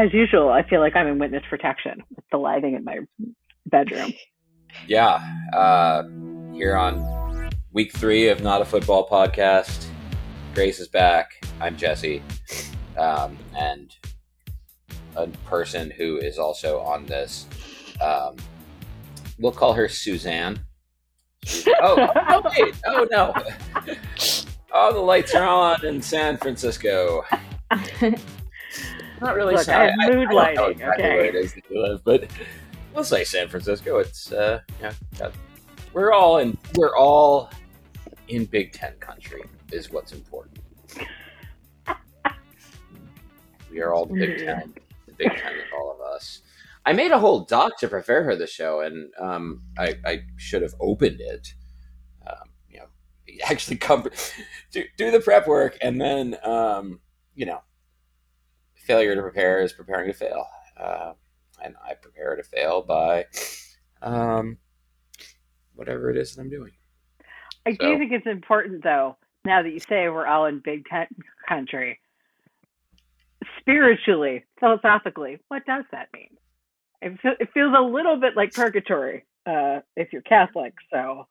As usual, I feel like I'm in witness protection with the lighting in my bedroom. Yeah. Uh, here on week three of Not a Football Podcast, Grace is back. I'm Jesse. Um, and a person who is also on this. Um, we'll call her Suzanne. oh, oh, wait. Oh, no. Oh, the lights are on in San Francisco. Not really. Look, San- I mood I lighting, exactly okay? it is that you live, but we'll say San Francisco. It's uh, yeah, yeah. we're all in. We're all in Big Ten country. Is what's important. We are all Big Ten. The Big Ten is all of us. I made a whole doc to prepare her the show, and um, I, I should have opened it. Um, you know, actually come do, do the prep work, and then um, you know, failure to prepare is preparing to fail. Uh, and I prepare to fail by um, whatever it is that I'm doing. I So- do think it's important, though, now that you say we're all in Big Ten country, spiritually, philosophically, what does that mean? It, it feels a little bit like purgatory uh, if you're Catholic. So,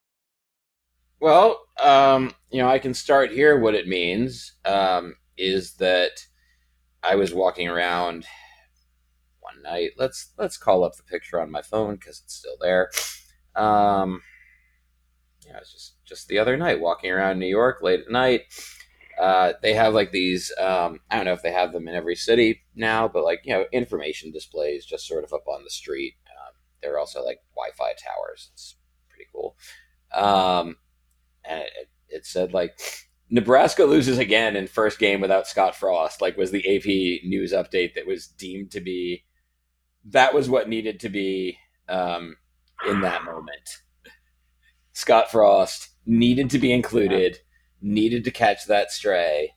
Well, um, you know, I can start here. What it means um, is that I was walking around one night. Let's let's call up the picture on my phone because it's still there. Um, yeah, it was just just the other night walking around New York late at night. Uh, they have like these. Um, I don't know if they have them in every city now, but like you know, information displays just sort of up on the street. Um, they're also like Wi-Fi towers. It's pretty cool. Um, and it, it said like Nebraska loses again in first game without Scott Frost. Like was the AP news update that was deemed to be that was what needed to be um, in that moment. Scott Frost needed to be included, needed to catch that stray,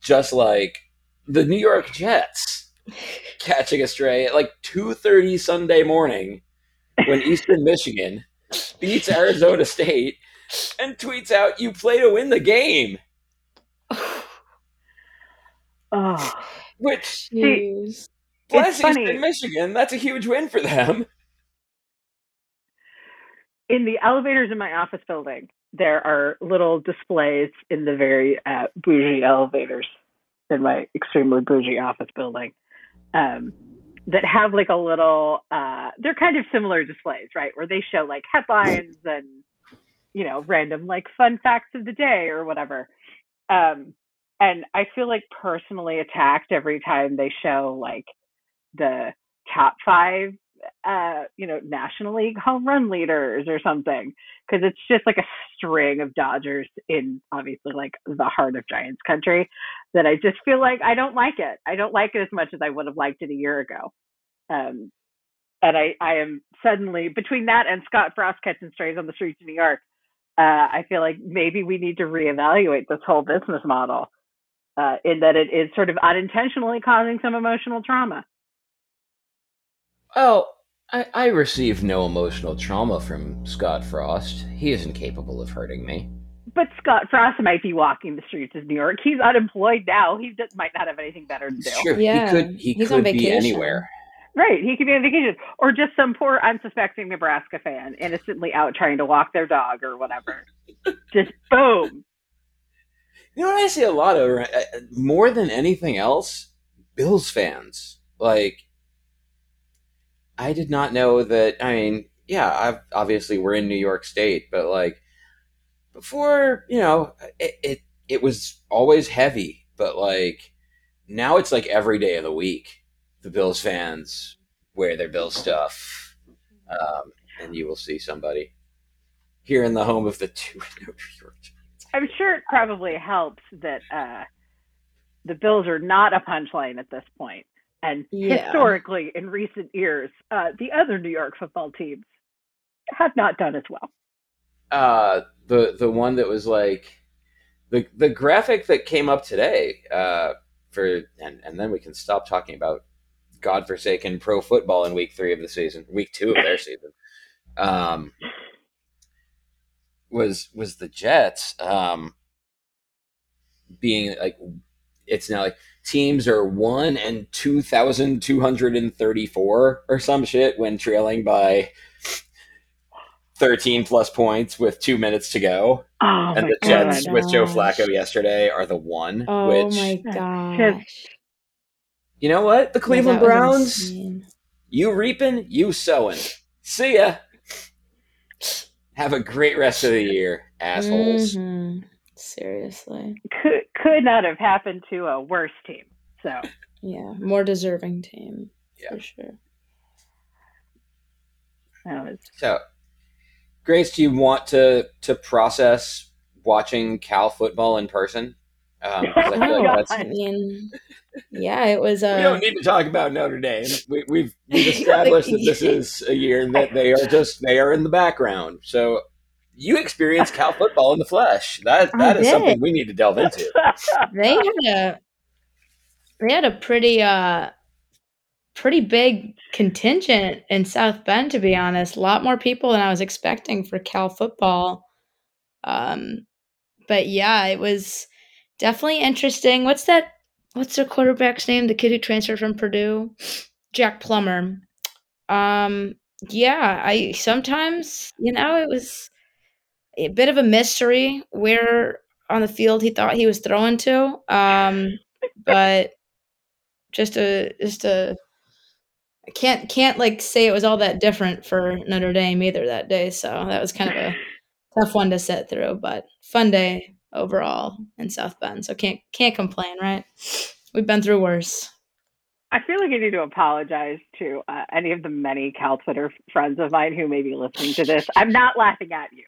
just like the New York Jets catching a stray at like two thirty Sunday morning when Eastern Michigan beats Arizona State and tweets out, "You play to win the game," oh, which Jeez. bless. Eastern Michigan, that's a huge win for them. in the elevators in my office building, there are little displays in the very uh, bougie elevators in my extremely bougie office building um, that have like a little, uh, they're kind of similar displays, right? Where they show like headlines and, you know, random like fun facts of the day or whatever. Um, and I feel like personally attacked every time they show like the top five uh, you know, National League home run leaders or something, because it's just like a string of Dodgers in obviously like the heart of Giants country that I just feel like I don't like it. I don't like it as much as I would have liked it a year ago. Um, and I, I am suddenly between that and Scott Frost catching strays on the streets of New York. Uh, I feel like maybe we need to reevaluate this whole business model uh, in that it is sort of unintentionally causing some emotional trauma. Oh, I, I received no emotional trauma from Scott Frost. He isn't capable of hurting me. But Scott Frost might be walking the streets of New York. He's unemployed now. He just might not have anything better to do. Sure, Yeah, he could. He he's could on be vacation. anywhere. Right. He could be on vacation. Or just some poor unsuspecting Nebraska fan innocently out trying to walk their dog or whatever. just boom. You know what I see a lot of more than anything else, Bills fans. Like, I did not know that. I mean, yeah, I've, obviously we're in New York State, but like before, you know, it, it it was always heavy, but like now it's like every day of the week. The Bills fans wear their Bill stuff, um, and you will see somebody here in the home of the two. I'm sure it probably helps that uh, the Bills are not a punchline at this point. And Yeah. historically, in recent years, uh, the other New York football teams have not done as well. uh the the one that was like the the graphic that came up today uh for and and then we can stop talking about godforsaken pro football in week 3 of the season week 2 of their season um was was the jets um being like it's now like teams are one and two thousand two hundred and thirty four or some shit when trailing by 13 plus points with two minutes to go. Oh and the Jets God. with Joe. Flacco yesterday are the one. Oh which my gosh. you know what? The Cleveland Browns, insane. you reaping, you sowing. See ya. Have a great rest of the year, assholes. Mhm. Seriously. could could not have happened to a worse team. So Yeah. More deserving team. Yeah. For sure. that was So, Grace, do you want to to process watching Cal football in person? Um, 'cause I feel No, like that's, I mean, yeah, it was. Uh, we don't need to talk about Notre Dame. We, we've we've established that this is a year that they are just they are in the background. So you experienced Cal football in the flesh. That I that is did. something we need to delve into. they had a they had a pretty uh pretty big contingent in South Bend to be honest. A lot more people than I was expecting for Cal football. Um but yeah, it was definitely interesting. What's that what's their quarterback's name? The kid who transferred from Purdue? Jack Plummer. Um yeah, I sometimes, you know, it was a bit of a mystery where on the field he thought he was throwing to. Um, but just a just a I can't can't like say it was all that different for Notre Dame either that day. So that was kind of a tough one to sit through, but fun day overall in South Bend. So can't can't complain, right? We've been through worse. I feel like I need to apologize to uh, any of the many Cal Twitter friends of mine who may be listening to this. I'm not laughing at you.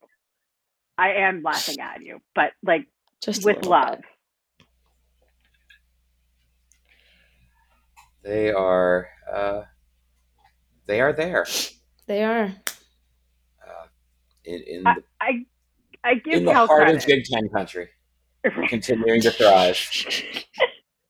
I am laughing at you, but like Just with love. bit. They are uh, they are there They are. uh, in in the, I, I give in the Cal heart credit. of Big Ten country, continuing to thrive.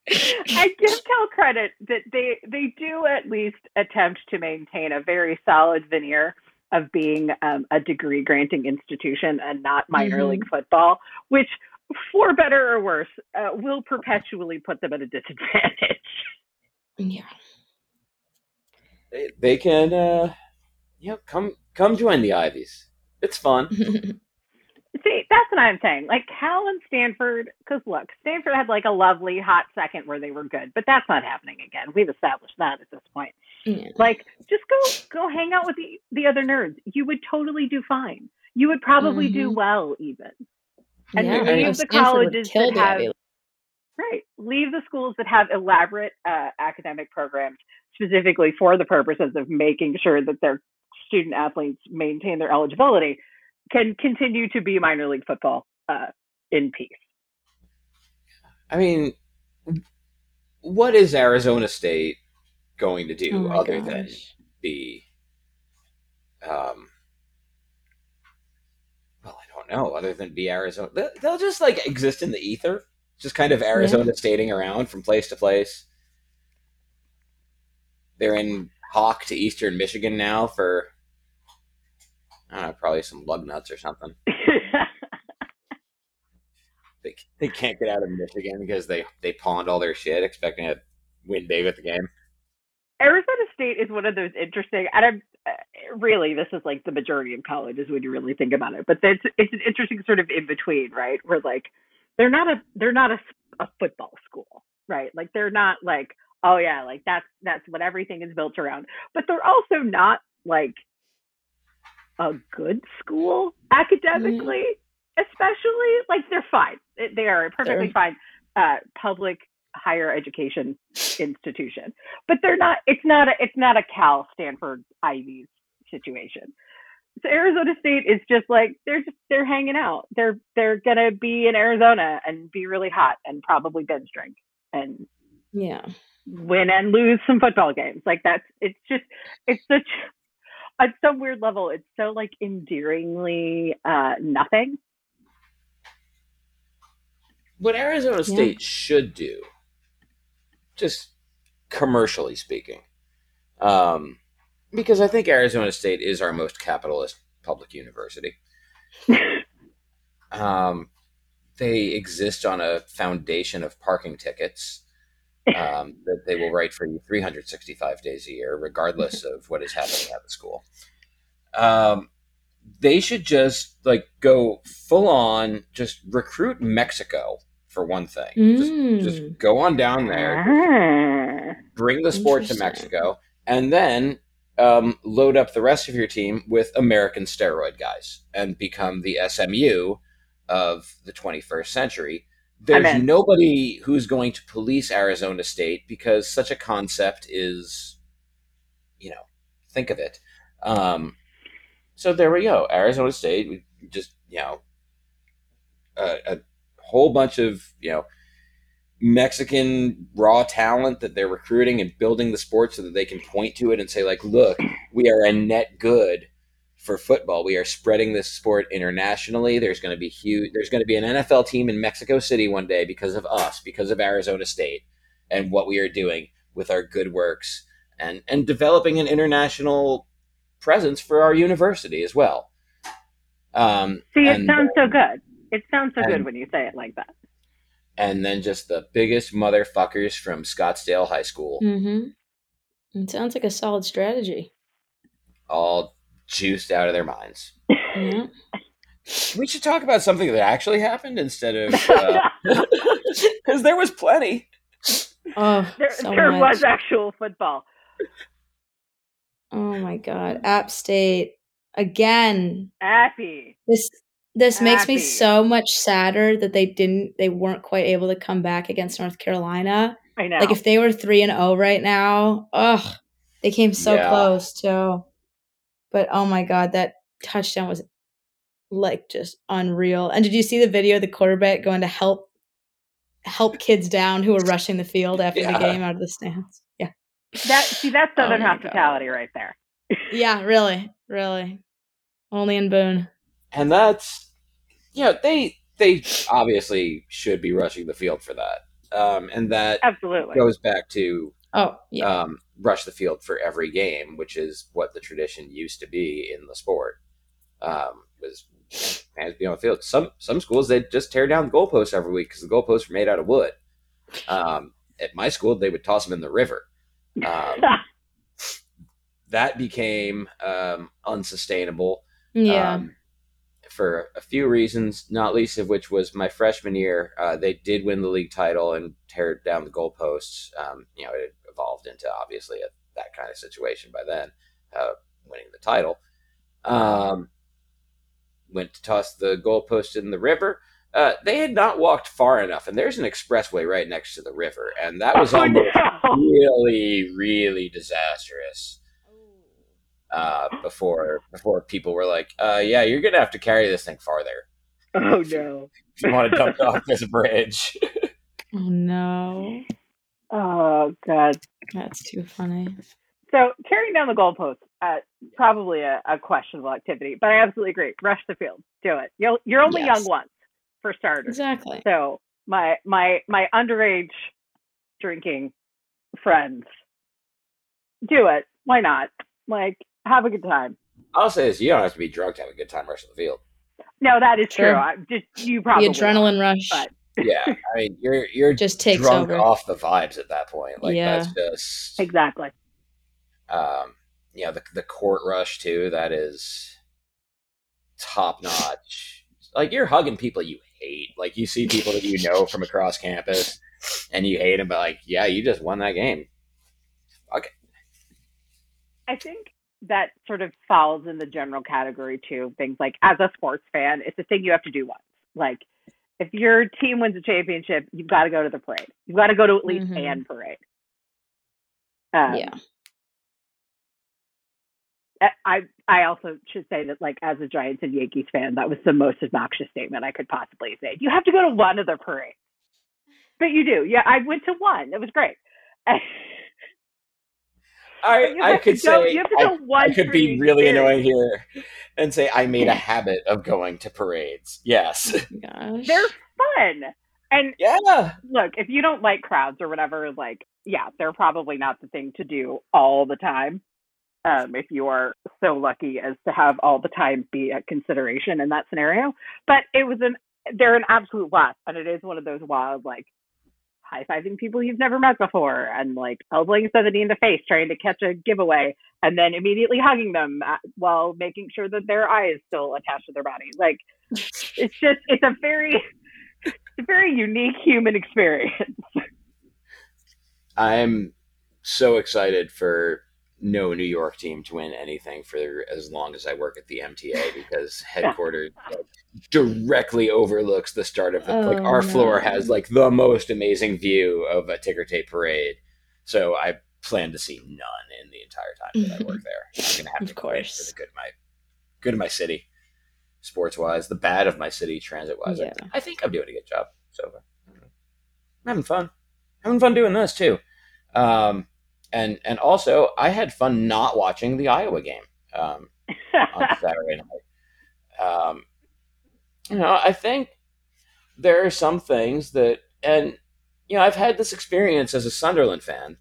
I give Cal credit that they they do at least attempt to maintain a very solid veneer of being um, a degree granting institution and not minor Mhm. league football, which, for better or worse, uh, will perpetually put them at a disadvantage. Yeah. They, they can uh, you know come come join the Ivies. It's fun. See, that's what I'm saying. Like Cal and Stanford, because look, Stanford had like a lovely hot second where they were good, but that's not happening again. We've established that at this point. yeah. Like, just go go hang out with the the other nerds. You would totally do fine. You would probably do Mhm. well, even. And yeah, leave the Stanford colleges that have- Right. Leave the schools that have elaborate uh, academic programs specifically for the purposes of making sure that their student athletes maintain their eligibility can continue to be minor league football uh, in peace. I mean, what is Arizona State going to do Oh my other than be, um, well, I don't know, other than be Arizona? They- They'll just like exist in the ether, just kind of Arizona stating around from place to place. They're in Hawk to Eastern Michigan now for, I don't know, probably some lug nuts or something. They, they can't get out of Michigan because they, they pawned all their shit, expecting to win big at the game. Arizona State is one of those interesting, and I'm uh, really this is like the majority of colleges when you really think about it. But it's it's an interesting sort of in between, right? Where like they're not a they're not a, a football school, right? Like they're not like oh yeah, like that's that's what everything is built around. But they're also not like a good school academically, especially like they're fine. They are a perfectly Sure. fine uh, public higher education institution but they're not it's not a it's not a cal stanford ivies situation so arizona state is just like they're just they're hanging out they're they're gonna be in arizona and be really hot and probably binge drink and Yeah. win and lose some football games like that's it's just it's such on some weird level it's so like endearingly uh nothing what Arizona Yeah. State should do, just commercially speaking, um, because I think Arizona State is our most capitalist public university. Um, they exist on a foundation of parking tickets um, that they will write for you 365 days a year, regardless of what is happening at the school. Um, they should just like go full on, just recruit Mexico for one thing. Mm. Just, just go on down there, Ah. bring the sport to Mexico, and then um, load up the rest of your team with American steroid guys and become the SMU of the 21st century. There's nobody who's going to police Arizona State because such a concept is, you know, think of it. Um, so there we go. Arizona State, we just, you know, a, a whole bunch of, you know, Mexican raw talent that they're recruiting and building the sport so that they can point to it and say, like, look, we are a net good for football. We are spreading this sport internationally. There's going to be huge. There's going to be an NFL team in Mexico City one day because of us, because of Arizona State, and what we are doing with our good works and and developing an international presence for our university as well. Um, See, it and- sounds so good. It sounds so and- good when you say it like that. and then just the biggest motherfuckers from Scottsdale High School, Mm-hmm. It sounds like a solid strategy. all juiced out of their minds. Yeah. We should talk about something that actually happened instead of uh, because there was plenty. Oh, there so there was actual football. Oh my God, App State again. Happy. This this makes me so much sadder that they didn't they weren't quite able to come back against North Carolina. I know. Like if they were three and zero right now, ugh, they came so Yeah. close too. But oh my god, that touchdown was like just unreal. And did you see the video of the quarterback going to help help kids down who were rushing the field after Yeah. the game out of the stands? Yeah, that see that's Oh Southern my hospitality right there. yeah, really, really. Only in Boone. and that's you know they they obviously should be rushing the field for that um, and that Absolutely. goes back to Oh yeah, um, rush the field for every game which is what the tradition used to be in the sport um, was fans be on the field some some schools they just tear down the goalposts every week because the goalposts were made out of wood um, at my school they would toss them in the river um, that became um, unsustainable yeah. um, for a few reasons, not least of which was my freshman year. Uh, they did win the league title and tear down the goalposts. Um, you know, it had evolved into obviously a, that kind of situation by then, uh, winning the title. Um, went to toss the goalpost in the river. Uh, they had not walked far enough, and there's an expressway right next to the river, and that was Oh, almost no. really, really disastrous uh, before before people were like, uh, "Yeah, you're gonna have to carry this thing farther Oh no. if you want to dump it off this bridge." Oh no, Oh god. that's too funny. So carrying down the goalpost, uh, probably a, a questionable activity, but I absolutely agree. Rush the field, do it. You'll, you're only Yes. young once, for starters. Exactly. So my my my underage drinking friends, do it. Why not? Like have a good time. I'll say this: you don't have to be drunk to have a good time rushing the field. No, that is Sure. true. I, just you probably the adrenaline rush but- Yeah, I mean, you're you're just takes drunk over. off the vibes at that point. Like Yeah. that's just exactly. um, you know the the court rush too. That is top notch. Like you're hugging people you hate. Like you see people that you know from across campus, and you hate them, but like, yeah, you just won that game. Okay. I think that sort of falls in the general category too. Things like as a sports fan, it's a thing you have to do once. Like if your team wins a championship, you've got to go to the parade. You've got to go to at least Mhm. an parade. Um, yeah. I- I I also should say that like as a Giants and Yankees fan, that was the most obnoxious statement I could possibly say. You have to go to one of the parades, but you do. Yeah, I went to one. It was great. I I have to could go- say you have to I, one I could be really period. annoying here and say I made a habit of going to parades. Yes. Gosh. They're fun. And yeah. look, if you don't like crowds or whatever, like, yeah, they're probably not the thing to do all the time. Um, if you are so lucky as to have all the time be a consideration in that scenario. But it was an they're an absolute blast, and it is one of those wild like high fiving people you've never met before, and like elbowing somebody in the face trying to catch a giveaway, and then immediately hugging them uh, while making sure that their eye is still attached to their body. Like it's just it's a very it's a very unique human experience. I'm so excited for no New York team to win anything for as long as I work at the MTA because headquarters like, directly overlooks the start of the oh, like our no. floor has like the most amazing view of a ticker tape parade. So I plan to see none in the entire time that I work there. I'm gonna have to course. for the good of my good of my city, sports wise, the bad of my city, transit wise. Yeah. I, I, think I'm doing a good job so far. I'm having fun. Having fun doing this too. Um, and and also I had fun not watching the Iowa game um, on Saturday night. Um, you know, I think there are some things that, and you know, I've had this experience as a Sunderland fan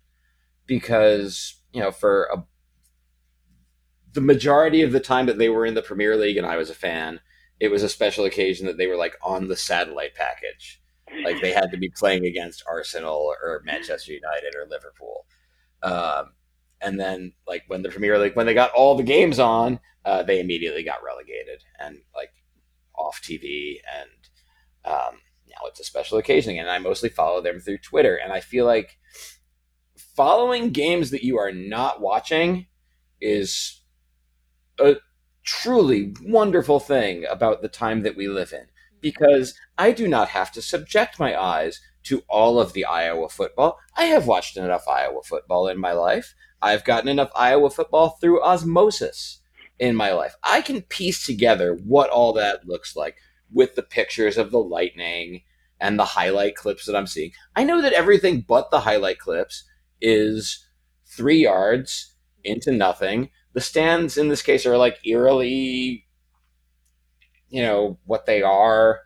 because you know for a, the majority of the time that they were in the Premier League and I was a fan, it was a special occasion that they were like on the satellite package. Like they had to be playing against Arsenal or Manchester United or Liverpool. Um, and then like when the Premier League, when they got all the games on, uh, they immediately got relegated and like off TV. And um, now it's a special occasion And I mostly follow them through Twitter. And I feel like following games that you are not watching is a truly wonderful thing about the time that we live in because I do not have to subject my eyes to all of the Iowa football. I have watched enough Iowa football in my life. I've gotten enough Iowa football through osmosis in my life. I can piece together what all that looks like with the pictures of the lightning and the highlight clips that I'm seeing. I know that everything but the highlight clips is three yards into nothing. The stands in this case are like eerily, you know, what they are.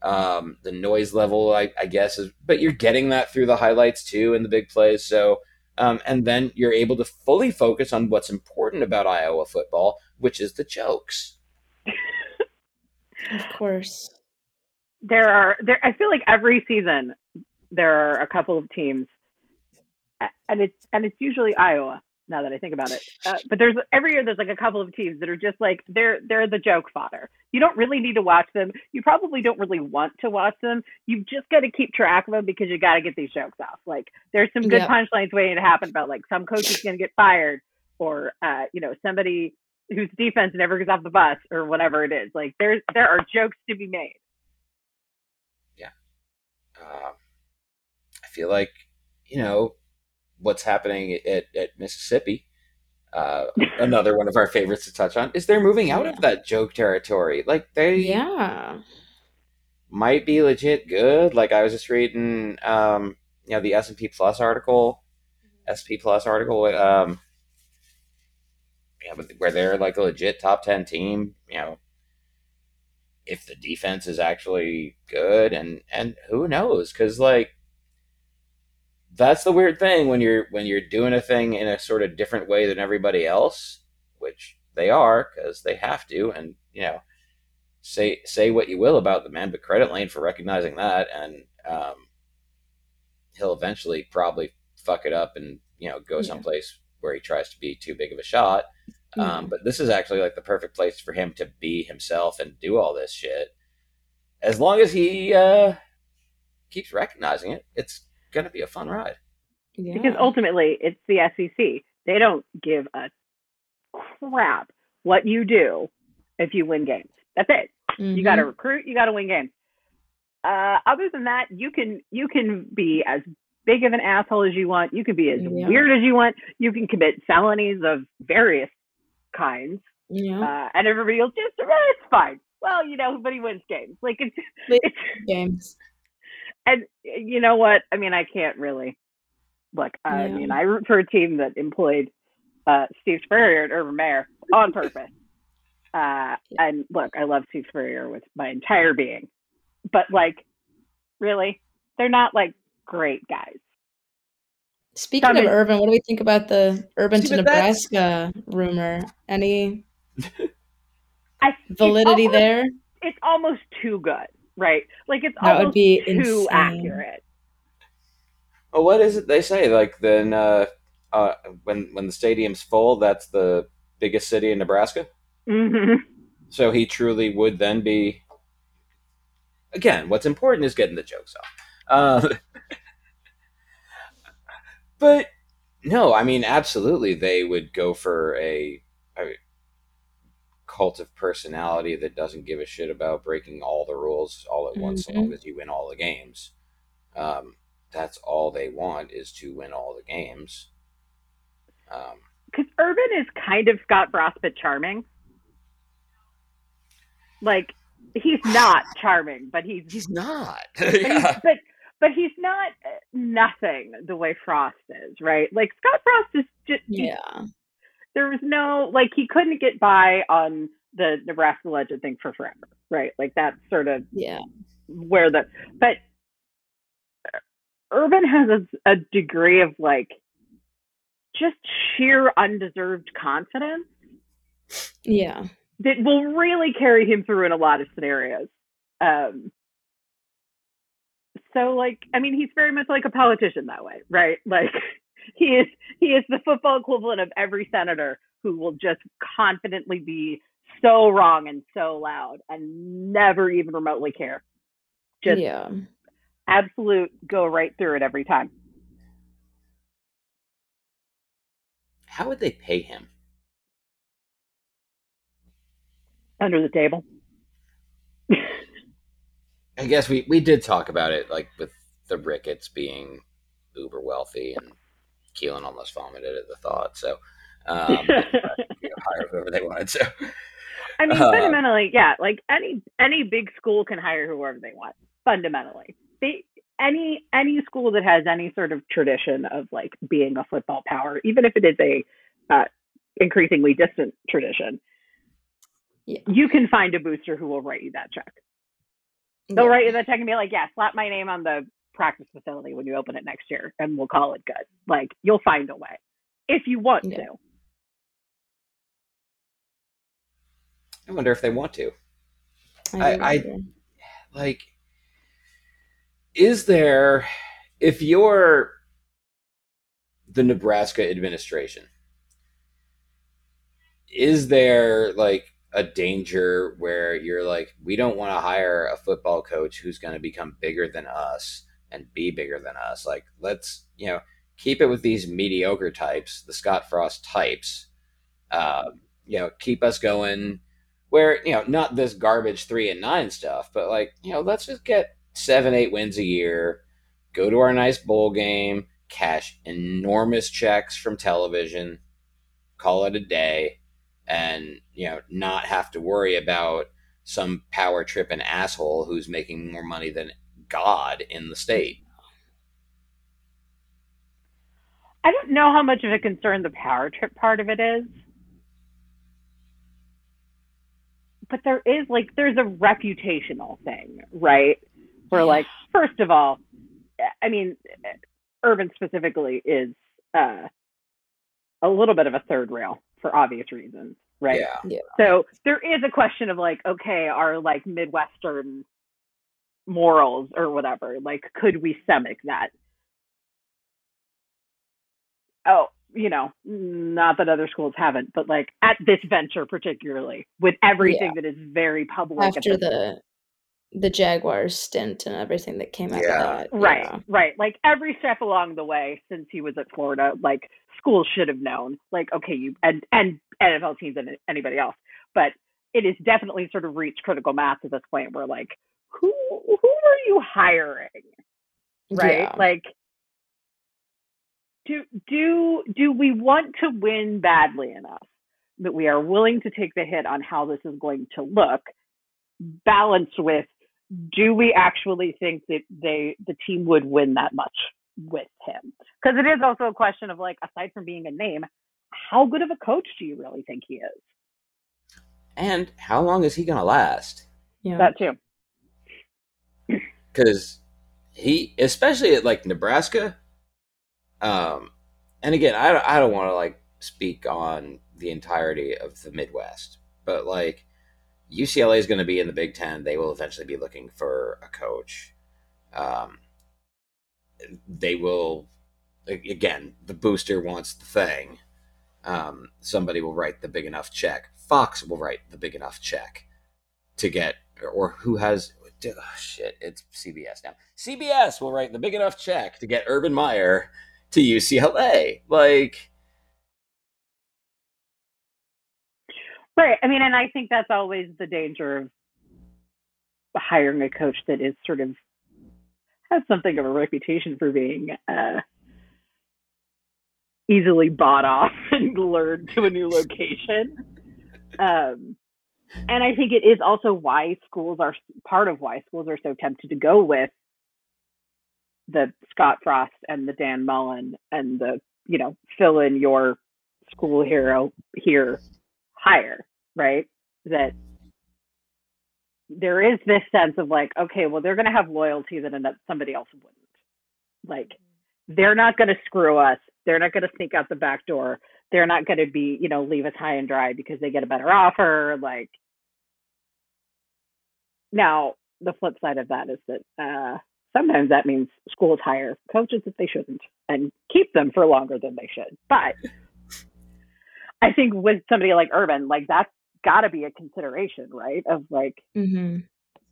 Um, the noise level, I, I, guess, is, but you're getting that through the highlights too in the big plays. So, um, and then you're able to fully focus on what's important about Iowa football, which is the jokes. of course, there are there. I feel like every season there are a couple of teams, and it's and it's usually Iowa now that I think about it. Uh, but there's every year there's like a couple of teams that are just like they're they're the joke fodder. You don't really need to watch them. You probably don't really want to watch them. You've just got to keep track of them because you got to get these jokes off. Like there's some good yep. punchlines waiting to happen about like some coach is going to get fired or uh, you know somebody whose defense never gets off the bus or whatever it is. Like there's there are jokes to be made. Yeah, uh, I feel like you know what's happening at, at Mississippi, uh, another one of our favorites to touch on, is they're moving out yeah. of that joke territory. Like they, yeah, might be legit good. Like I was just reading, um, you know, the S and P Plus article. SP Plus article, um, yeah, but where they're like a legit top ten team. You know, if the defense is actually good, and and who knows? Because like that's the weird thing when you're when you're doing a thing in a sort of different way than everybody else, which they are because they have to, and you know, say say what you will about the man, but credit Lane for recognizing that, and um, he'll eventually probably fuck it up and you know go yeah. someplace where he tries to be too big of a shot. Um, but this is actually like the perfect place for him to be himself and do all this shit. As long as he uh, keeps recognizing it, it's going to be a fun ride. Yeah. Because ultimately, it's the SEC. They don't give a crap what you do if you win games. That's it. Mm-hmm. You got to recruit. You got to win games. Uh, other than that, you can you can be as big of an asshole as you want. You can be as yeah. weird as you want. You can commit felonies of various kinds. Yeah. Uh, and everybody will just, it's fine. Well, you know, but he wins games. Like it's, it's games and you know what? I mean, I can't really look. I yeah. mean, I root for a team that employed uh, Steve Spurrier at Urban Meyer on purpose. Uh, and look, I love Steve Spurrier with my entire being, but like, really, they're not like great guys. Speaking of Urban, what do we think about the Urban to Nebraska rumor? Any I, validity almost, there? It's almost too good. right? Like it's That would be too insane. accurate. Well, what is it they say? Like then, uh, uh, when when the stadium's full, that's the biggest city in Nebraska. hmm So he truly would then be. Again, what's important is getting the jokes off. Uh, but no, I mean, absolutely, they would go for a, a cult of personality that doesn't give a shit about breaking all the rules all at once, so Mhm. long as you win all the games. Um, that's all they want is to win all the games. Um, Because Urban is kind of Scott Frost, but charming. Like he's not charming, but he's he's not. but, he's, but but he's not uh, nothing the way Frost is, right? Like Scott Frost is just Yeah. there was no like he couldn't get by on the Nebraska Legend thing for forever, right? Like that's sort of Yeah. where the but Urban has a, a degree of like just sheer undeserved confidence Yeah. that will really carry him through in a lot of scenarios. Um, so like, I mean, he's very much like a politician that way, right? Like he is, he is the football equivalent of every senator who will just confidently be so wrong and so loud and never even remotely care. Just yeah. absolute go right through it every time. How would they pay him? Under the table. I guess we, we did talk about it, like with the Ricketts being uber wealthy, and Keelin almost vomited at the thought. So, um, you know, hire whoever they wanted. So, I mean, Uh, fundamentally, yeah. Like any any big school can hire whoever they want. Fundamentally, they any any school that has any sort of tradition of like being a football power, even if it is a uh, increasingly distant tradition, Yeah. you can find a booster who will write you that check. They'll Yeah. write you the check and be like, "Yeah, slap my name on the practice facility when you open it next year, and we'll call it good." Like you'll find a way if you want Yeah. to. I wonder if they want to. I, I- I- Like, is there, if you're the Nebraska administration, is there like a danger where you're like, we don't want to hire a football coach who's going to become bigger than us and be bigger than us? Like, let's, you know, keep it with these mediocre types, the Scott Frost types. Um, you know, keep us going where, you know, not this garbage three and nine stuff, but like, you know, let's just get seven, eight wins a year, go to our nice bowl game, cash enormous checks from television, call it a day, and, you know, not have to worry about some power trip tripping asshole who's making more money than God in the state. I don't know how much of a concern the power trip part of it is. But there is like there's a reputational thing, right? Where Yeah. like first of all, I mean urban specifically is uh a little bit of a third rail for obvious reasons, right? Yeah. So there is a question of like, okay, are like Midwestern morals or whatever, like, could we stomach that? Oh, you know, not that other schools haven't, but like at this venture particularly, with everything that is very public. after the the Jaguars stint and everything that came out Yeah. of that. Right, yeah. right. Like every step along the way since he was at Florida, like schools should have known. Like, okay, you and and NFL teams and anybody else, but it has definitely sort of reached critical mass at this point where like, who who are you hiring? Right? Yeah. Like, do do do we want to win badly enough that we are willing to take the hit on how this is going to look, balanced with do we actually think that they the team would win that much with him? Because it is also a question of like, aside from being a name, how good of a coach do you really think he is? And how long is he going to last? yeah. That too. because he, especially at like Nebraska, um, and again, I don't, I don't want to like speak on the entirety of the Midwest, but like UCLA is going to be in the Big Ten. They will eventually be looking for a coach. Um, they will, again, the booster wants the thing. Um, somebody will write the big enough check. Fox will write the big enough check to get, or who has, oh, shit, it's CBS now. CBS will write the big enough check to get Urban Meyer to UCLA. Like, Right. I mean, and I think that's always the danger of hiring a coach that is sort of has something of a reputation for being uh, easily bought off and lured to a new location. Um, and I think it is also why schools are part of why schools are so tempted to go with the Scott Frost and the Dan Mullen and the, you know, fill in your school hero here hire, right? That there is this sense of like, okay, well, they're going to have loyalty that somebody else wouldn't. Like, they're not going to screw us. They're not going to sneak out the back door. They're not going to be, you know, leave us high and dry because they get a better offer. Like, now the flip side of that is that uh, sometimes that means schools hire coaches that they shouldn't and keep them for longer than they should. But I think with somebody like Urban, like that's got to be a consideration, right? Of like, mm-hmm.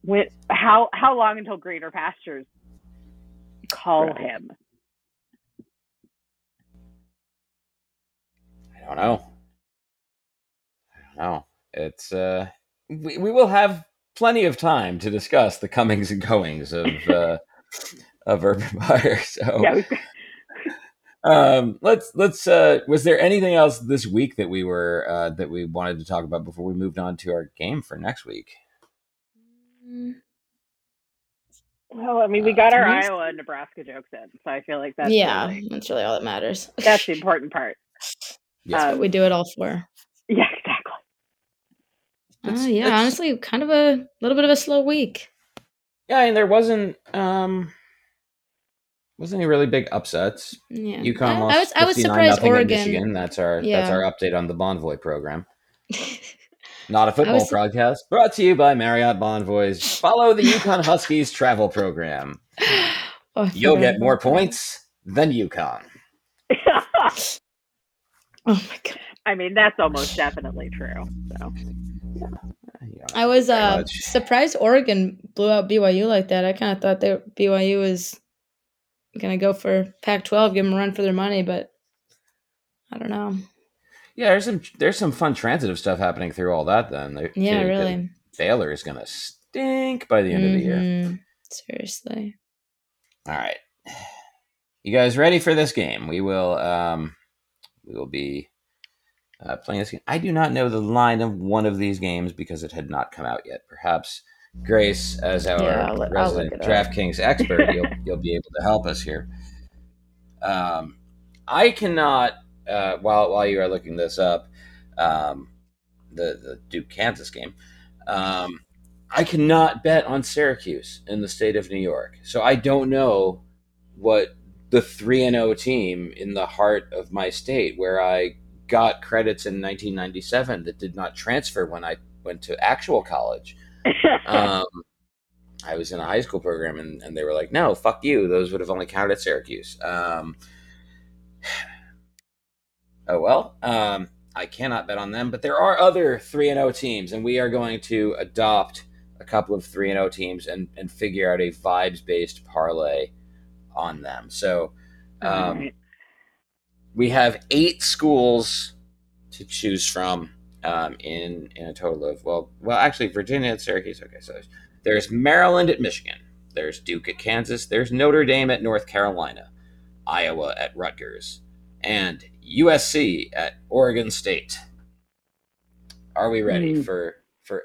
when how how long until greener pastures call right. him? I don't know. I don't know. It's uh, we we will have plenty of time to discuss the comings and goings of uh, of Urban Meyer. So yeah, um, let's let's. Uh, was there anything else this week that we were uh, that we wanted to talk about before we moved on to our game for next week? Well, I mean, we got uh, our Iowa and Nebraska jokes in, so I feel like that's yeah, really, that's really all that matters. That's the important part. That's um, what we do it all for. Yeah, exactly. Uh, yeah, honestly, kind of a little bit of a slow week. Yeah, and there wasn't. um wasn't any really big upsets. Yeah, UConn I, lost I was I was surprised Oregon. Michigan. That's our yeah. that's our update on the Bonvoy program. Not a football was... broadcast. Brought to you by Marriott Bonvoys. Follow the UConn Huskies travel program. Oh, You'll get more points than UConn. oh my god! I mean, that's almost definitely true. So. Yeah. I was uh, surprised Oregon blew out BYU like that. I kind of thought that BYU was gonna go for Pac-12, give them a run for their money, but I don't know. Yeah, there's some there's some fun transitive stuff happening through all that. Then they, yeah, they, really. Baylor is gonna stink by the end mm-hmm. of the year. Mm-hmm. Seriously. All right, you guys ready for this game? We will um, we will be uh, playing this game. I do not know the line of one of these games because it had not come out yet. Perhaps Grace, as our yeah, I'll, resident I'll DraftKings expert, you'll you'll be able to help us here. Um, I cannot uh, while while you are looking this up, um, the the Duke Kansas game. Um, I cannot bet on Syracuse in the state of New York, so I don't know what the three and zero oh team in the heart of my state, where I got credits in 1997 that did not transfer when I went to actual college. um, I was in a high school program, and, and they were like, "No, fuck you. Those would have only counted at Syracuse." Um, oh well. Um, I cannot bet on them, but there are other three and zero oh teams, and we are going to adopt a couple of three and zero oh teams and and figure out a vibes based parlay on them. So, um, right. we have eight schools to choose from um, in in a total of well, well, actually, Virginia at Syracuse. Okay, so there's, there's Maryland at Michigan. There's Duke at Kansas. There's Notre Dame at North Carolina. Iowa at Rutgers and USC at Oregon State. Are we ready mm. for for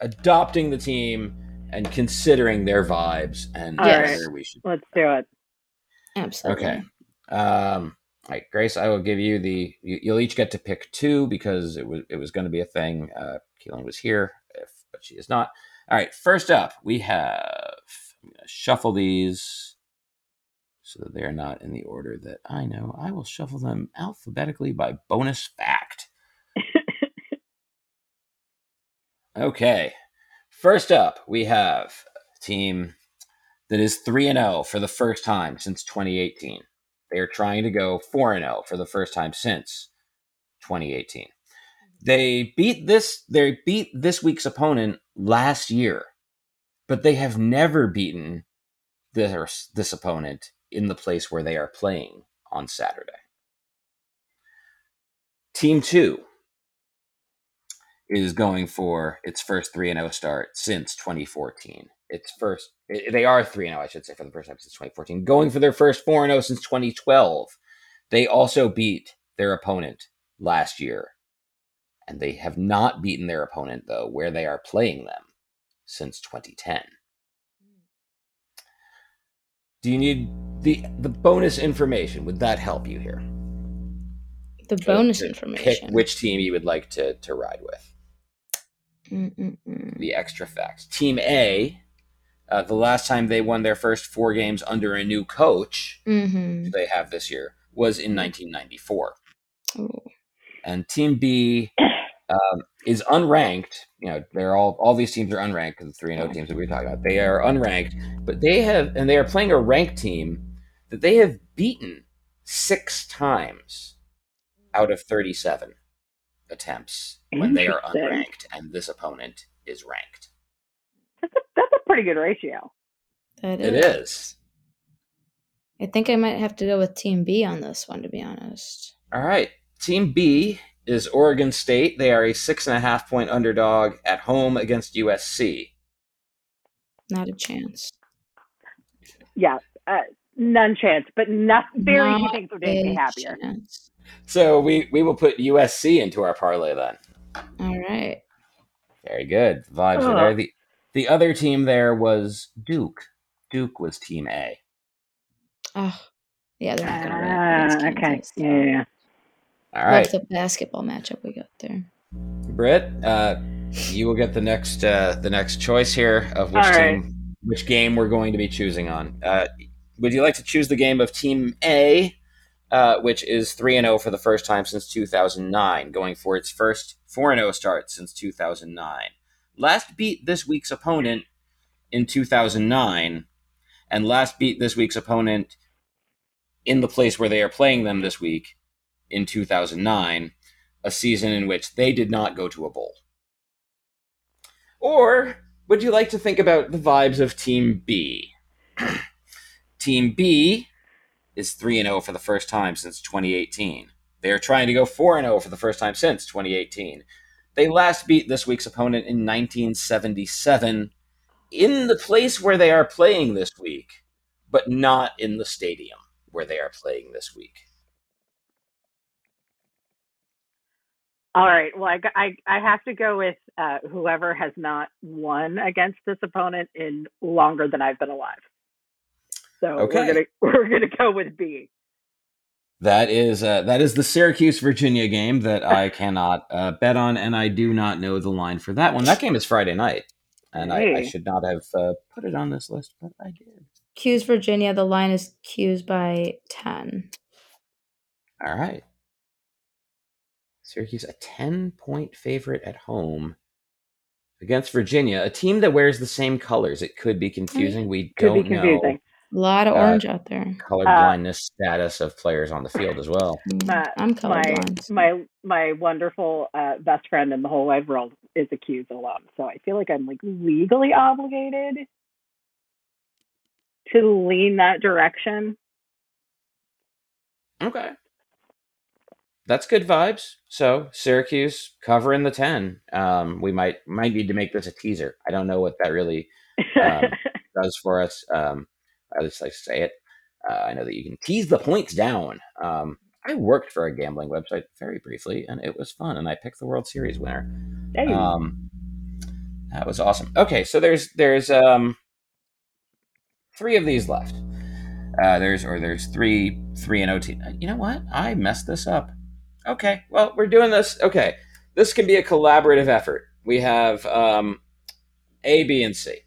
adopting the team and considering their vibes and yes. where we should? Let's do it. Absolutely. Okay. Um, all right, Grace, I will give you the. You, will each get to pick two because it was it was going to be a thing. Uh, Keelin was here, if, but she is not. All right. First up, we have. I'm going to shuffle these so that they are not in the order that I know. I will shuffle them alphabetically by bonus fact. Okay. First up, we have a team that is 3 and 0 for the first time since 2018. They are trying to go 4 and 0 for the first time since 2018. They beat this they beat this week's opponent last year, but they have never beaten this, this opponent in the place where they are playing on Saturday. Team 2 is going for its first 3 0 start since 2014. Its first, they are 3 0, I should say, for the first time since 2014. Going for their first 4 0 since 2012. They also beat their opponent last year. And they have not beaten their opponent, though, where they are playing them since 2010. Do you need the the bonus information? Would that help you here? The bonus information. Pick which team you would like to to ride with. Mm-mm-mm. the extra facts. Team A, uh, the last time they won their first four games under a new coach Mhm. they have this year was in 1994. Ooh. And Team B um, is unranked. You know, they're all all these teams are unranked because the three and O teams that we were talking about. They are unranked, but they have and they are playing a ranked team that they have beaten six times out of 37 attempts when they are unranked, and this opponent is ranked. That's a, that's a pretty good ratio. That It is. I think I might have to go with Team B on this one, to be honest. All right. Team B is Oregon State. They are a six and a half point underdog at home against USC. Not a chance. Yeah, uh, none chance, but not very few Not things would make me happier. chance. So we, we will put USC into our parlay then. All right. Very good. Vibes are Oh. there. The, the other team there was Duke. Duke was Team A. Oh, yeah, they're not going to win. against okay. Yeah, so. yeah, yeah. All Love right. the basketball matchup we got there. Britt, uh, you will get the next uh, the next choice here of which All right. team, which game we're going to be choosing on. Uh, would you like to choose the game of Team A, uh, which is three and zero for the first time since two thousand nine, going for its first four and zero start since two thousand nine. Last beat this week's opponent in two thousand nine, and last beat this week's opponent in the place where they are playing them this week in two thousand nine a season in which they did not go to a bowl? Or would you like to think about the vibes of Team B? Team B is 3 and 0 for the first time since 2018. They are trying to go 4 and 0 for the first time since 2018. They last beat this week's opponent in 1977 in the place where they are playing this week, but not in the stadium where they are playing this week. All right. Well, I I have to go with uh, whoever has not won against this opponent in longer than I've been alive. So Okay. we're gonna we're gonna go with B. That is uh, that is the Syracuse Virginia game that I cannot uh, bet on, and I do not know the line for that one. That game is Friday night, and I, I should not have uh, put it on this list, but I did. Cuse Virginia, the line is Cuse by 10. All right, Syracuse a ten point favorite at home against Virginia, a team that wears the same colors. It could be confusing. We Could don't know confusing. A lot of Uh, orange out there. color blindness status of players on the field as well. Mm, Uh, I'm My colorblind. so- my my wonderful uh, best friend in the whole wide world is a Cuse alum, so I feel like I'm like legally obligated to lean that direction. Okay. That's good vibes. So Syracuse covering the ten. Um, we might might need to make this a teaser. I don't know what that really Um, does for us. Um, I just like to say it. Uh, I know that you can tease the points down. Um, I worked for a gambling website very briefly, and it was fun. And I picked the World Series winner. Um, that was awesome. Okay, so there's there's um three of these left. Uh, there's or there's three three and OT. You know what? I messed this up. Okay, well we're doing this. Okay, this can be a collaborative effort. We have um, A, B, and C.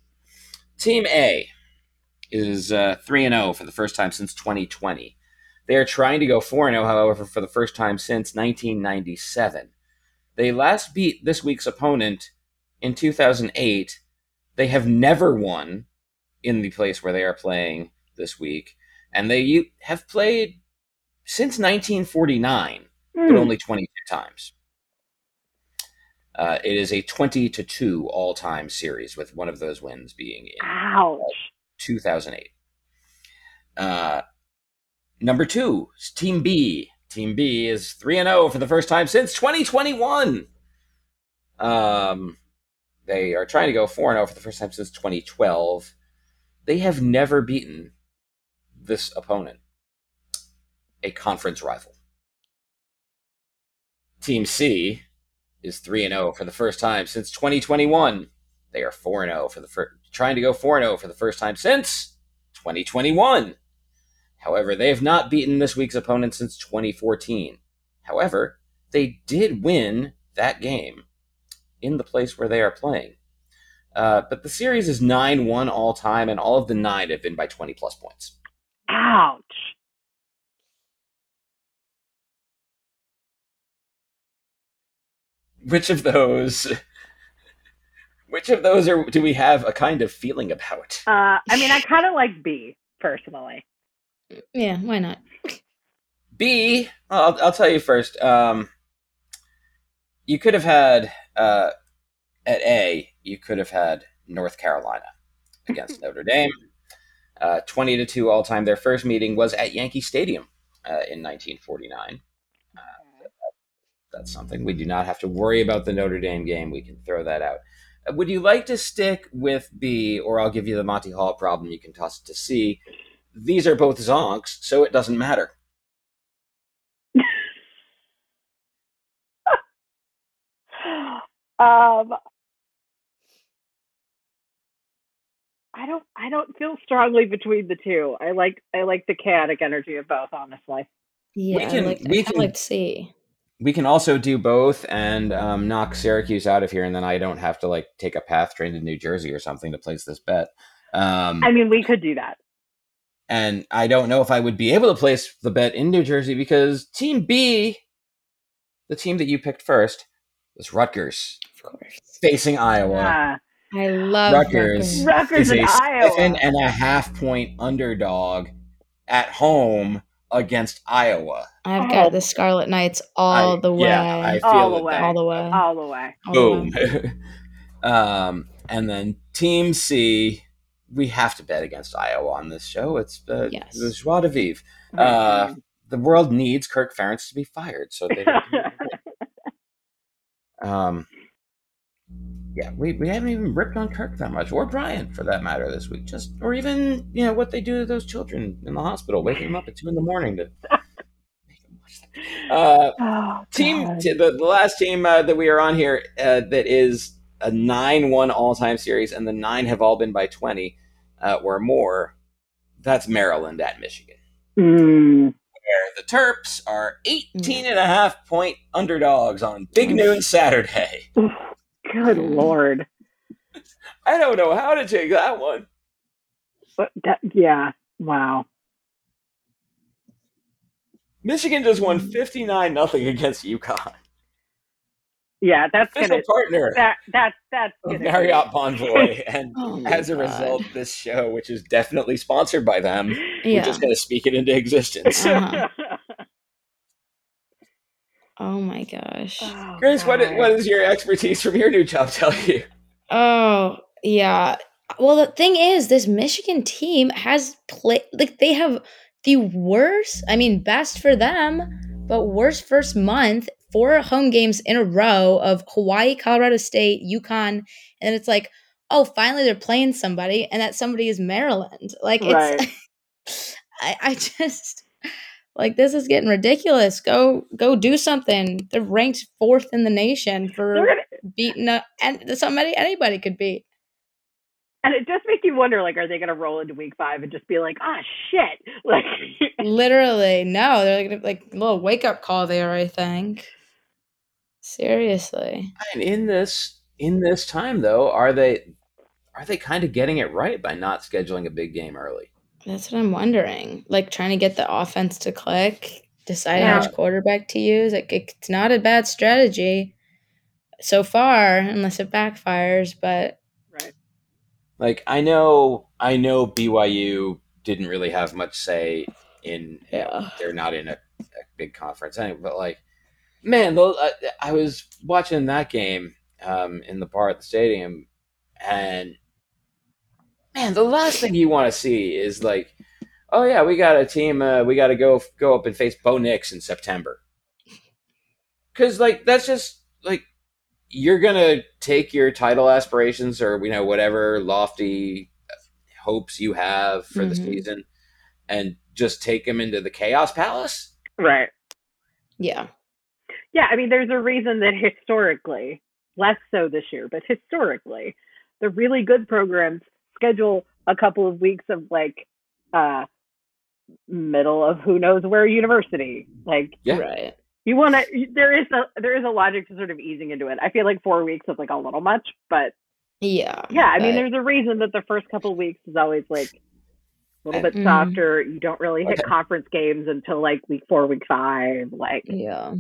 Team A is uh, three and zero for the first time since 2020. They are trying to go four and zero, however, for the first time since 1997. They last beat this week's opponent in 2008. They have never won in the place where they are playing this week, and they have played since 1949, mm. but only 22 times. Uh, it is a 20 to 2 all time series, with one of those wins being in Ouch. 2008. Uh, number two, Team B. Team B is 3 and 0 for the first time since 2021. Um, they are trying to go 4 0 for the first time since 2012. They have never beaten this opponent, a conference rival. Team C is 3 0 for the first time since 2021. They are 4 0 for the first trying to go 4 0 for the first time since 2021. However, they have not beaten this week's opponent since 2014. However, they did win that game in the place where they are playing. Uh, but the series is 9 1 all time, and all of the nine have been by 20 plus points. Ouch. Which of those which of those are do we have a kind of feeling about? Uh, I mean, I kind of like B personally. Yeah, why not? B, I'll, I'll tell you first. Um, you could have had uh, at A, you could have had North Carolina against Notre Dame. Uh, 20 to 2 all time. Their first meeting was at Yankee Stadium uh, in 1949. Uh, that's something. We do not have to worry about the Notre Dame game. We can throw that out. Would you like to stick with B, or I'll give you the Monty Hall problem? You can toss it to C. These are both zonks, so it doesn't matter. um, I don't I don't feel strongly between the two. I like I like the chaotic energy of both, honestly. Yeah, we can, I like, we I can, like to see. We can also do both and um, knock Syracuse out of here, and then I don't have to like take a PATH train to New Jersey or something to place this bet. Um, I mean, we could do that. And I don't know if I would be able to place the bet in New Jersey because Team B, the team that you picked first, was Rutgers. Of course. Facing Iowa. Yeah. I love Rutgers. Rutgers, and Iowa and a Iowa. seven and a half point underdog at home against Iowa. I've got the Scarlet Knights all I, the way. Yeah, I feel all the it way. all the way. All the way. All the Boom. way. um, and then Team C, we have to bet against Iowa on this show. It's uh, Yes. the joie de vivre. Uh, the world needs Kirk Ferentz to be fired, so they. um, yeah, we, we haven't even ripped on Kirk that much, or Brian for that matter, this week. Just or even you know what they do to those children in the hospital, waking them up at two in the morning to. make them watch that. Uh, oh, team t- the, the last team uh, that we are on here uh, that is a 9-1 all-time series and the nine have all been by 20 uh, or more that's maryland at michigan Mm. where the terps are 18 and a half point underdogs on big noon saturday Good lord. i don't know how to take that one But that, yeah. Wow. michigan just won 59 nothing against UConn. Yeah, that's official gonna partner that that that's gonna marriott bonvoy and Oh as a God. result this show which is definitely sponsored by them we're just going to speak it into existence Uh-huh. Oh my gosh. Oh, Chris, what, God. what does your expertise from your new job tell you? Oh, yeah. Well, the thing is, this Michigan team has played, like, they have the worst, I mean, best for them, but worst first month, four home games in a row of Hawaii, Colorado State, UConn. And it's like, oh, finally they're playing somebody, and that somebody is Maryland. Like, it's, I, I just, like, this is getting ridiculous. Go, go do something. They're ranked fourth in the nation for gonna- beating up and somebody anybody could beat. and it just makes you wonder, like, are they gonna roll into week five and just be like, ah, shit, like, Literally, no. They're like, like a little wake up call there. I think. Seriously, And in this in this time though, are they are they kind of getting it right by not scheduling a big game early? That's what I'm wondering. Like trying to get the offense to click, deciding Yeah. which quarterback to use. Like it's not a bad strategy. so far, unless it backfires. But right. Like I know, I know BYU didn't really have much say in. Yeah. Know, they're not in a, a, big conference anyway, but like, man, I, I was watching that game um, in the bar at the stadium, and man, the last thing you want to see is like, oh yeah, we got a team, uh, we got to go go up and face Bo Nix in September, because like that's just like you're gonna take your title aspirations or you know whatever lofty hopes you have for mm-hmm. the season and just take them into the chaos palace? Right. Yeah. Yeah i mean there's a reason that historically less so this year but historically the really good programs schedule a couple of weeks of like uh middle of who knows where university like yeah. right you want to there is a there is a logic to sort of easing into it i feel like four weeks is like a little much but yeah yeah i but... mean there's a reason that the first couple of weeks is always like a little bit mm-hmm. softer you don't really hit okay. conference games until like week four week five like yeah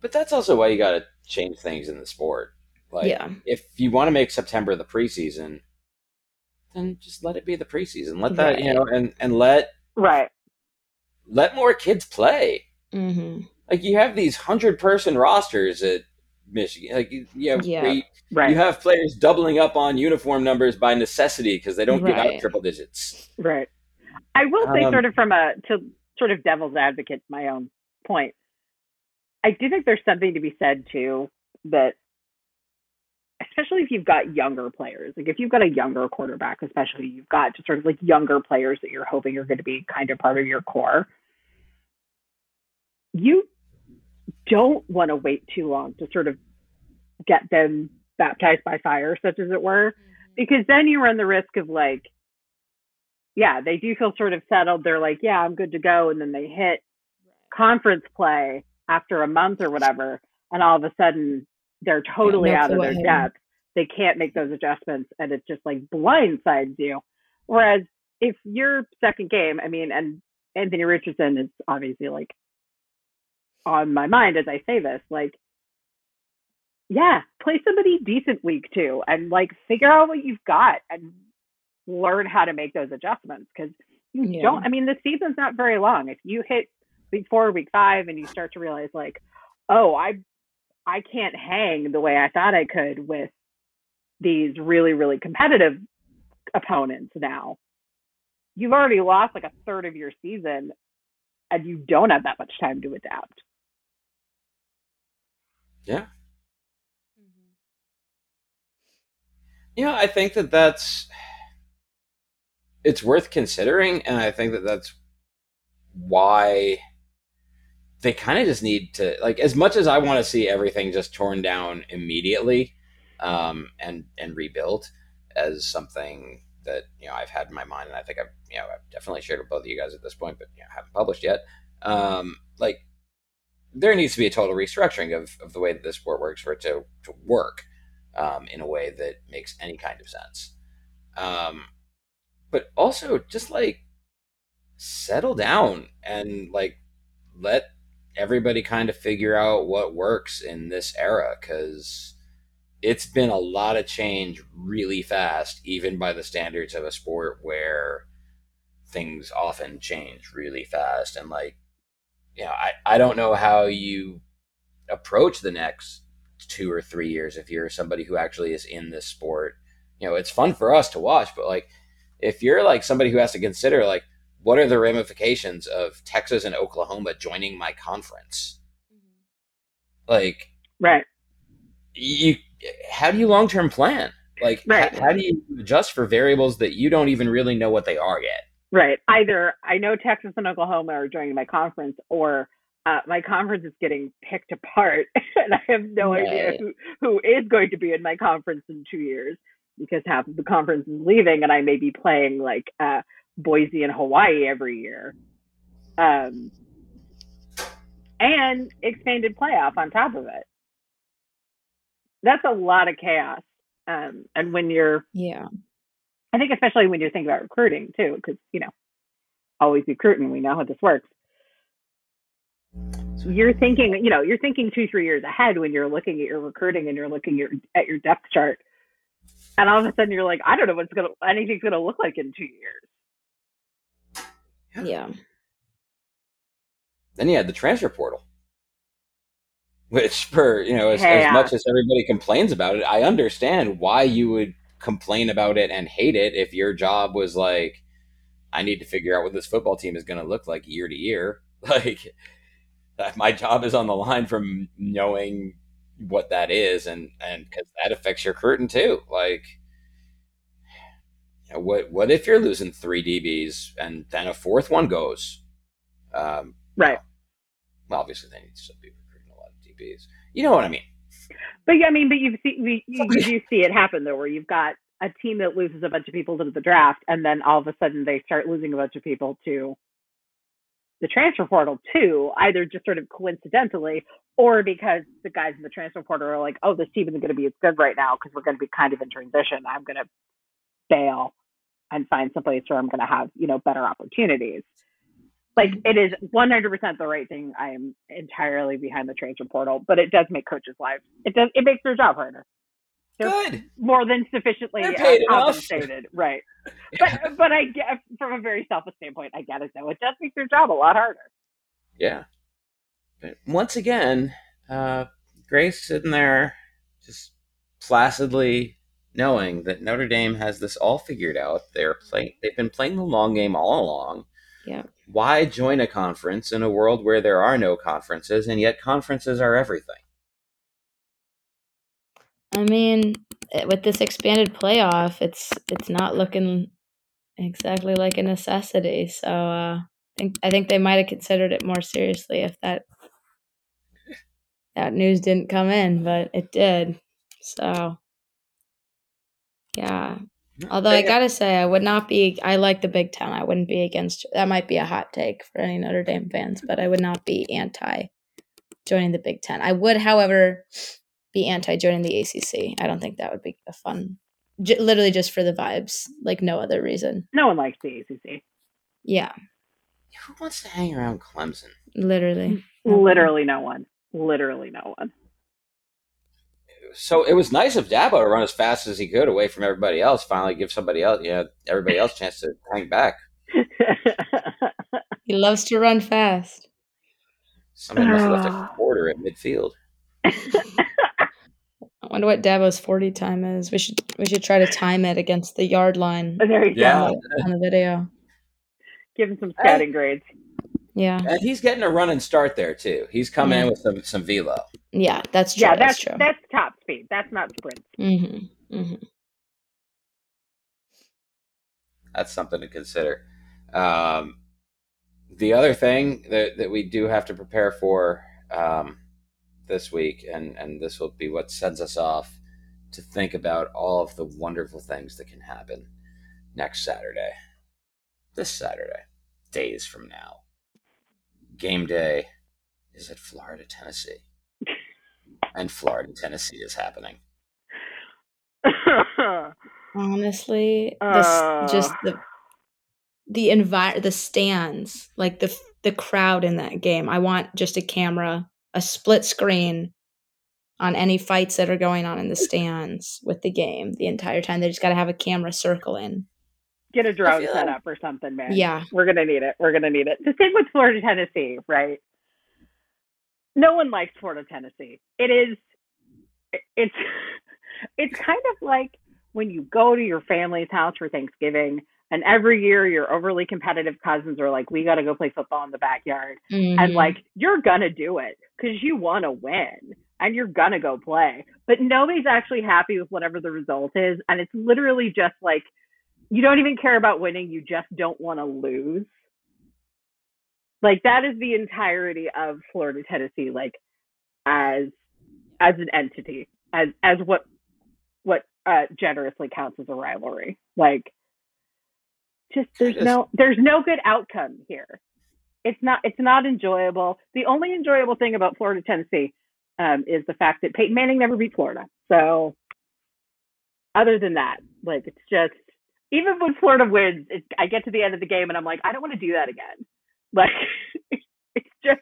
but that's also why you got to change things in the sport like yeah. if you want to make september the preseason then just let it be the preseason let that right. you know and and let right let more kids play. Mm-hmm. Like you have these hundred person rosters at Michigan. Like you have, yeah, you, right. you have players doubling up on uniform numbers by necessity because they don't right. give out triple digits. Right. I will say, um, sort of from a to sort of devil's advocate, my own point. I do think there's something to be said too that especially if you've got younger players, like if you've got a younger quarterback, especially you've got just sort of like younger players that you're hoping are going to be kind of part of your core. You don't want to wait too long to sort of get them baptized by fire, such as it were, mm-hmm. because then you run the risk of like, yeah, they do feel sort of settled. They're like, yeah, I'm good to go. And then they hit conference play after a month or whatever. And all of a sudden they're totally out of their depth. They can't make those adjustments and it just like blindsides you. Whereas if your second game, I mean, and Anthony Richardson is obviously like on my mind as I say this, like, yeah, play somebody decent week two and like figure out what you've got and learn how to make those adjustments because you yeah. don't, I mean, the season's not very long. If you hit week four, week five, and you start to realize like, oh, I I can't hang the way I thought I could with these really, really competitive opponents now. You've already lost like a third of your season and you don't have that much time to adapt. Yeah. Mm-hmm. Yeah, I think that that's it's worth considering and I think that that's why they kind of just need to like as much as I want to see everything just torn down immediately um, and and rebuilt as something that you know I've had in my mind and I think I've you know I've definitely shared with both of you guys at this point, but you know, haven't published yet. Um, like there needs to be a total restructuring of, of the way that this sport works for it to, to work um, in a way that makes any kind of sense. Um, but also just like settle down and like let everybody kind of figure out what works in this era because it's been a lot of change really fast, even by the standards of a sport where things often change really fast. And like, you know, I, I don't know how you approach the next two or three years if you're somebody who actually is in this sport. You know, it's fun for us to watch, but like, if you're like somebody who has to consider like what are the ramifications of Texas and Oklahoma joining my conference? Mm-hmm. Like, right. You, how do you long term plan? Like, right. how, how do you adjust for variables that you don't even really know what they are yet? Right. Either I know Texas and Oklahoma are joining my conference, or uh, my conference is getting picked apart, and I have no right. idea who, who is going to be in my conference in two years because half of the conference is leaving, and I may be playing like uh, Boise and Hawaii every year. Um, and expanded playoff on top of it. That's a lot of chaos. Um, and when you're, yeah, I think especially when you're thinking about recruiting too, because you know, always recruiting, we know how this works. you're thinking, you know, you're thinking two, three years ahead when you're looking at your recruiting and you're looking your, at your depth chart. And all of a sudden you're like, I don't know what's going to, anything's going to look like in two years. Yeah. Then you had the transfer portal, which for, you know, as, Yeah. as much as everybody complains about it, I understand why you would complain about it and hate it if your job was like, I need to figure out what this football team is going to look like year to year. Like, my job is on the line from knowing what that is, and and because that affects your curtain too. Like, what what if you're losing three DBs and then a fourth one goes? Um, Right. well, obviously they need to still be recruiting a lot of DBs. You know what I mean? But yeah, I mean, but you see, we, you, you do see it happen though, where you've got a team that loses a bunch of people to the draft, and then all of a sudden they start losing a bunch of people to the transfer portal too, either just sort of coincidentally or because the guys in the transfer portal are like, oh, this team isn't going to be as good right now because we're going to be kind of in transition. I'm going to bail and find someplace where I'm going to have you know better opportunities. Like it is 100% the right thing. I am entirely behind the transfer portal, but it does make coaches' lives. It does. It makes their job harder. They're Good. more than sufficiently uh, compensated, right? But but I get from a very selfish standpoint, I get it though. It does make their job a lot harder. Yeah. But once again, uh, Grace sitting there just placidly knowing that Notre Dame has this all figured out. They're playing they've been playing the long game all along. Yeah. Why join a conference in a world where there are no conferences and yet conferences are everything? I mean, eh, with this expanded playoff, it's it's not looking exactly like a necessity. So uh, I think I think they might have considered it more seriously if that that news didn't come in, but it did. So yeah. Although I gotta say, I would not be. I like the Big Ten. I wouldn't be against. That might be a hot take for any Notre Dame fans, but I would not be anti joining the Big Ten. I would, however, be anti joining the ACC. I don't think that would be a fun. J- literally just for the vibes, like no other reason. No one likes the ACC. Yeah, who wants to hang around Clemson? literally. Literally no one. Literally no one. So it was nice of Dabo to run as fast as he could away from everybody else. Finally, give somebody else, yeah, everybody else chance to hang back. He loves to run fast. Somebody must have left a ah. quarter at midfield. I wonder what Dabo's forty time is. We should we should try to time it against the yard line oh, there you Yeah. go. on the video. Give him some scouting grades. Yeah, And he's getting a running start there too. He's coming in with some some velo. yeah, that's true. Yeah, that's, that's true. that's top speed. That's not sprint. mm-hmm. Mm-hmm. That's something to consider. Um, the other thing that, that we do have to prepare for um, this week, and, and this will be what sends us off to think about all of the wonderful things that can happen next Saturday. This Saturday, days from now. Game day is at Florida, Tennessee. And Florida, Tennessee is happening. Honestly, Uh. just the the envi- the stands, like the the crowd in that game. I want just a camera, a split screen on any fights that are going on in the stands with the game the entire time. They just got to have a camera circling. Get a drone set up or something, man. Yeah, We're gonna need it. We're gonna need it. The same with Florida, Tennessee, right? No one likes Florida, Tennessee. It is. It's. It's kind of like when you go to your family's house for Thanksgiving, and every year your overly competitive cousins are like, "We got to go play football in the backyard," and Mhm. like you're gonna do it because you want to win and you're gonna go play but nobody's actually happy with whatever the result is and it's literally just like you don't even care about winning you just don't want to lose like that is the entirety of florida tennessee like as as an entity as as what what uh generously counts as a rivalry like just there's no there's no good outcome here it's not it's not enjoyable. The only enjoyable thing about Florida Tennessee um, is the fact that Peyton Manning never beat Florida. So other than that, like it's just even when Florida wins, it, I get to the end of the game and I'm like, I don't want to do that again. Like it's just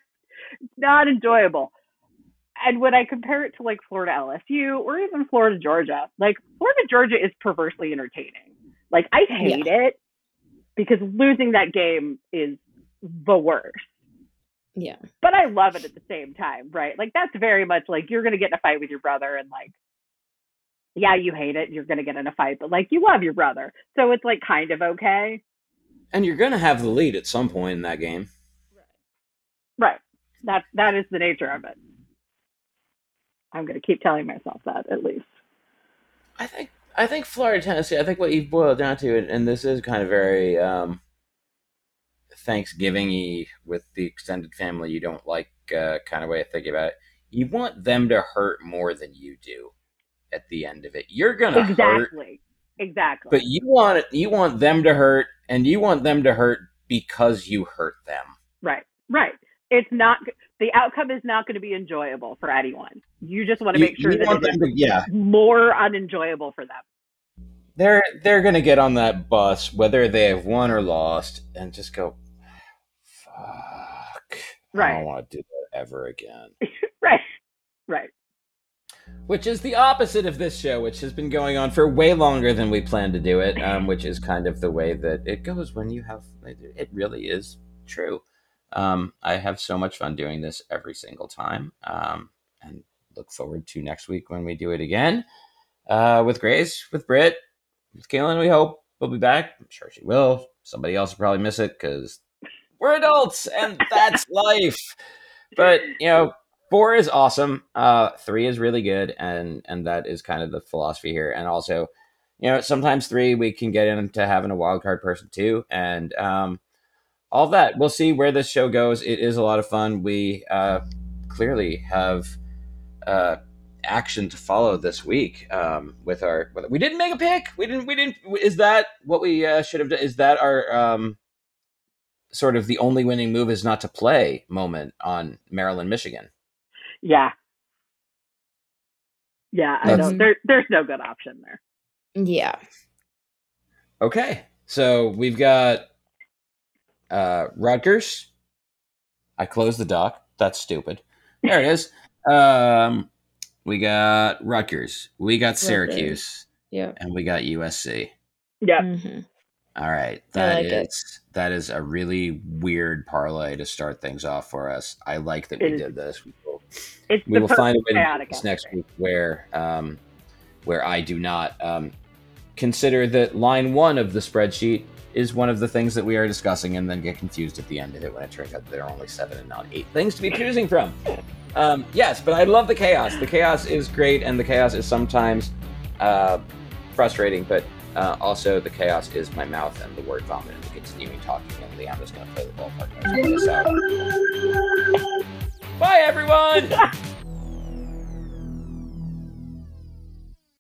not enjoyable. And when I compare it to like Florida LSU or even Florida Georgia, like Florida Georgia is perversely entertaining. Like I hate yeah. it because losing that game is the worst. Yeah. But I love it at the same time, right? Like that's very much like you're gonna get in a fight with your brother and like yeah, you hate it, you're gonna get in a fight, but like you love your brother. So it's like kind of okay. And you're gonna have the lead at some point in that game. Right. Right. That that is the nature of it. I'm gonna keep telling myself that at least. I think I think Florida Tennessee. I think what you've boiled down to, and this is kind of very um, Thanksgiving with the extended family. You don't like uh, kind of way of thinking about it. You want them to hurt more than you do at the end of it. You're gonna exactly. hurt, exactly. But you want it you want them to hurt, and you want them to hurt because you hurt them. Right, right. It's not the outcome is not going to be enjoyable for anyone. You just want to make sure that it's to, yeah. more unenjoyable for them. They're they're going to get on that bus whether they have won or lost and just go fuck. Right. I don't want to do that ever again. right. Right. Which is the opposite of this show, which has been going on for way longer than we planned to do it, um, which is kind of the way that it goes when you have. It really is true. Um, I have so much fun doing this every single time, um, and look forward to next week when we do it again uh, with Grace, with Britt, with Keelin. We hope we'll be back. I'm sure she will. Somebody else will probably miss it because we're adults and that's life. But you know, four is awesome. Uh, three is really good, and and that is kind of the philosophy here. And also, you know, sometimes three we can get into having a wild card person too, and um, all that. We'll see where this show goes. It is a lot of fun. We uh, clearly have uh, action to follow this week um, with our. We didn't make a pick. We didn't. We didn't. Is that what we uh, should have done? Is that our um, sort of the only winning move is not to play moment on Maryland, Michigan? Yeah. Yeah, I know. There, there's no good option there. Yeah. Okay, so we've got uh, Rutgers. I closed the dock. That's stupid. There it is. Um, we got Rutgers. We got Syracuse. Yeah. And we got USC. Yeah. Mm-hmm. All right. that like is it. that is a really weird parlay to start things off for us. I like that we did this. We will, we will find a way to do this next week where um, where I do not um, consider that line one of the spreadsheet is one of the things that we are discussing and then get confused at the end of it when it turns out there are only seven and not eight things to be choosing from. Um, yes, but I love the chaos. The chaos is great, and the chaos is sometimes uh, frustrating, but uh, also the chaos is my mouth and the word vomit and the continuing talking. And Leanna's going to play the ballpark. Bye, everyone!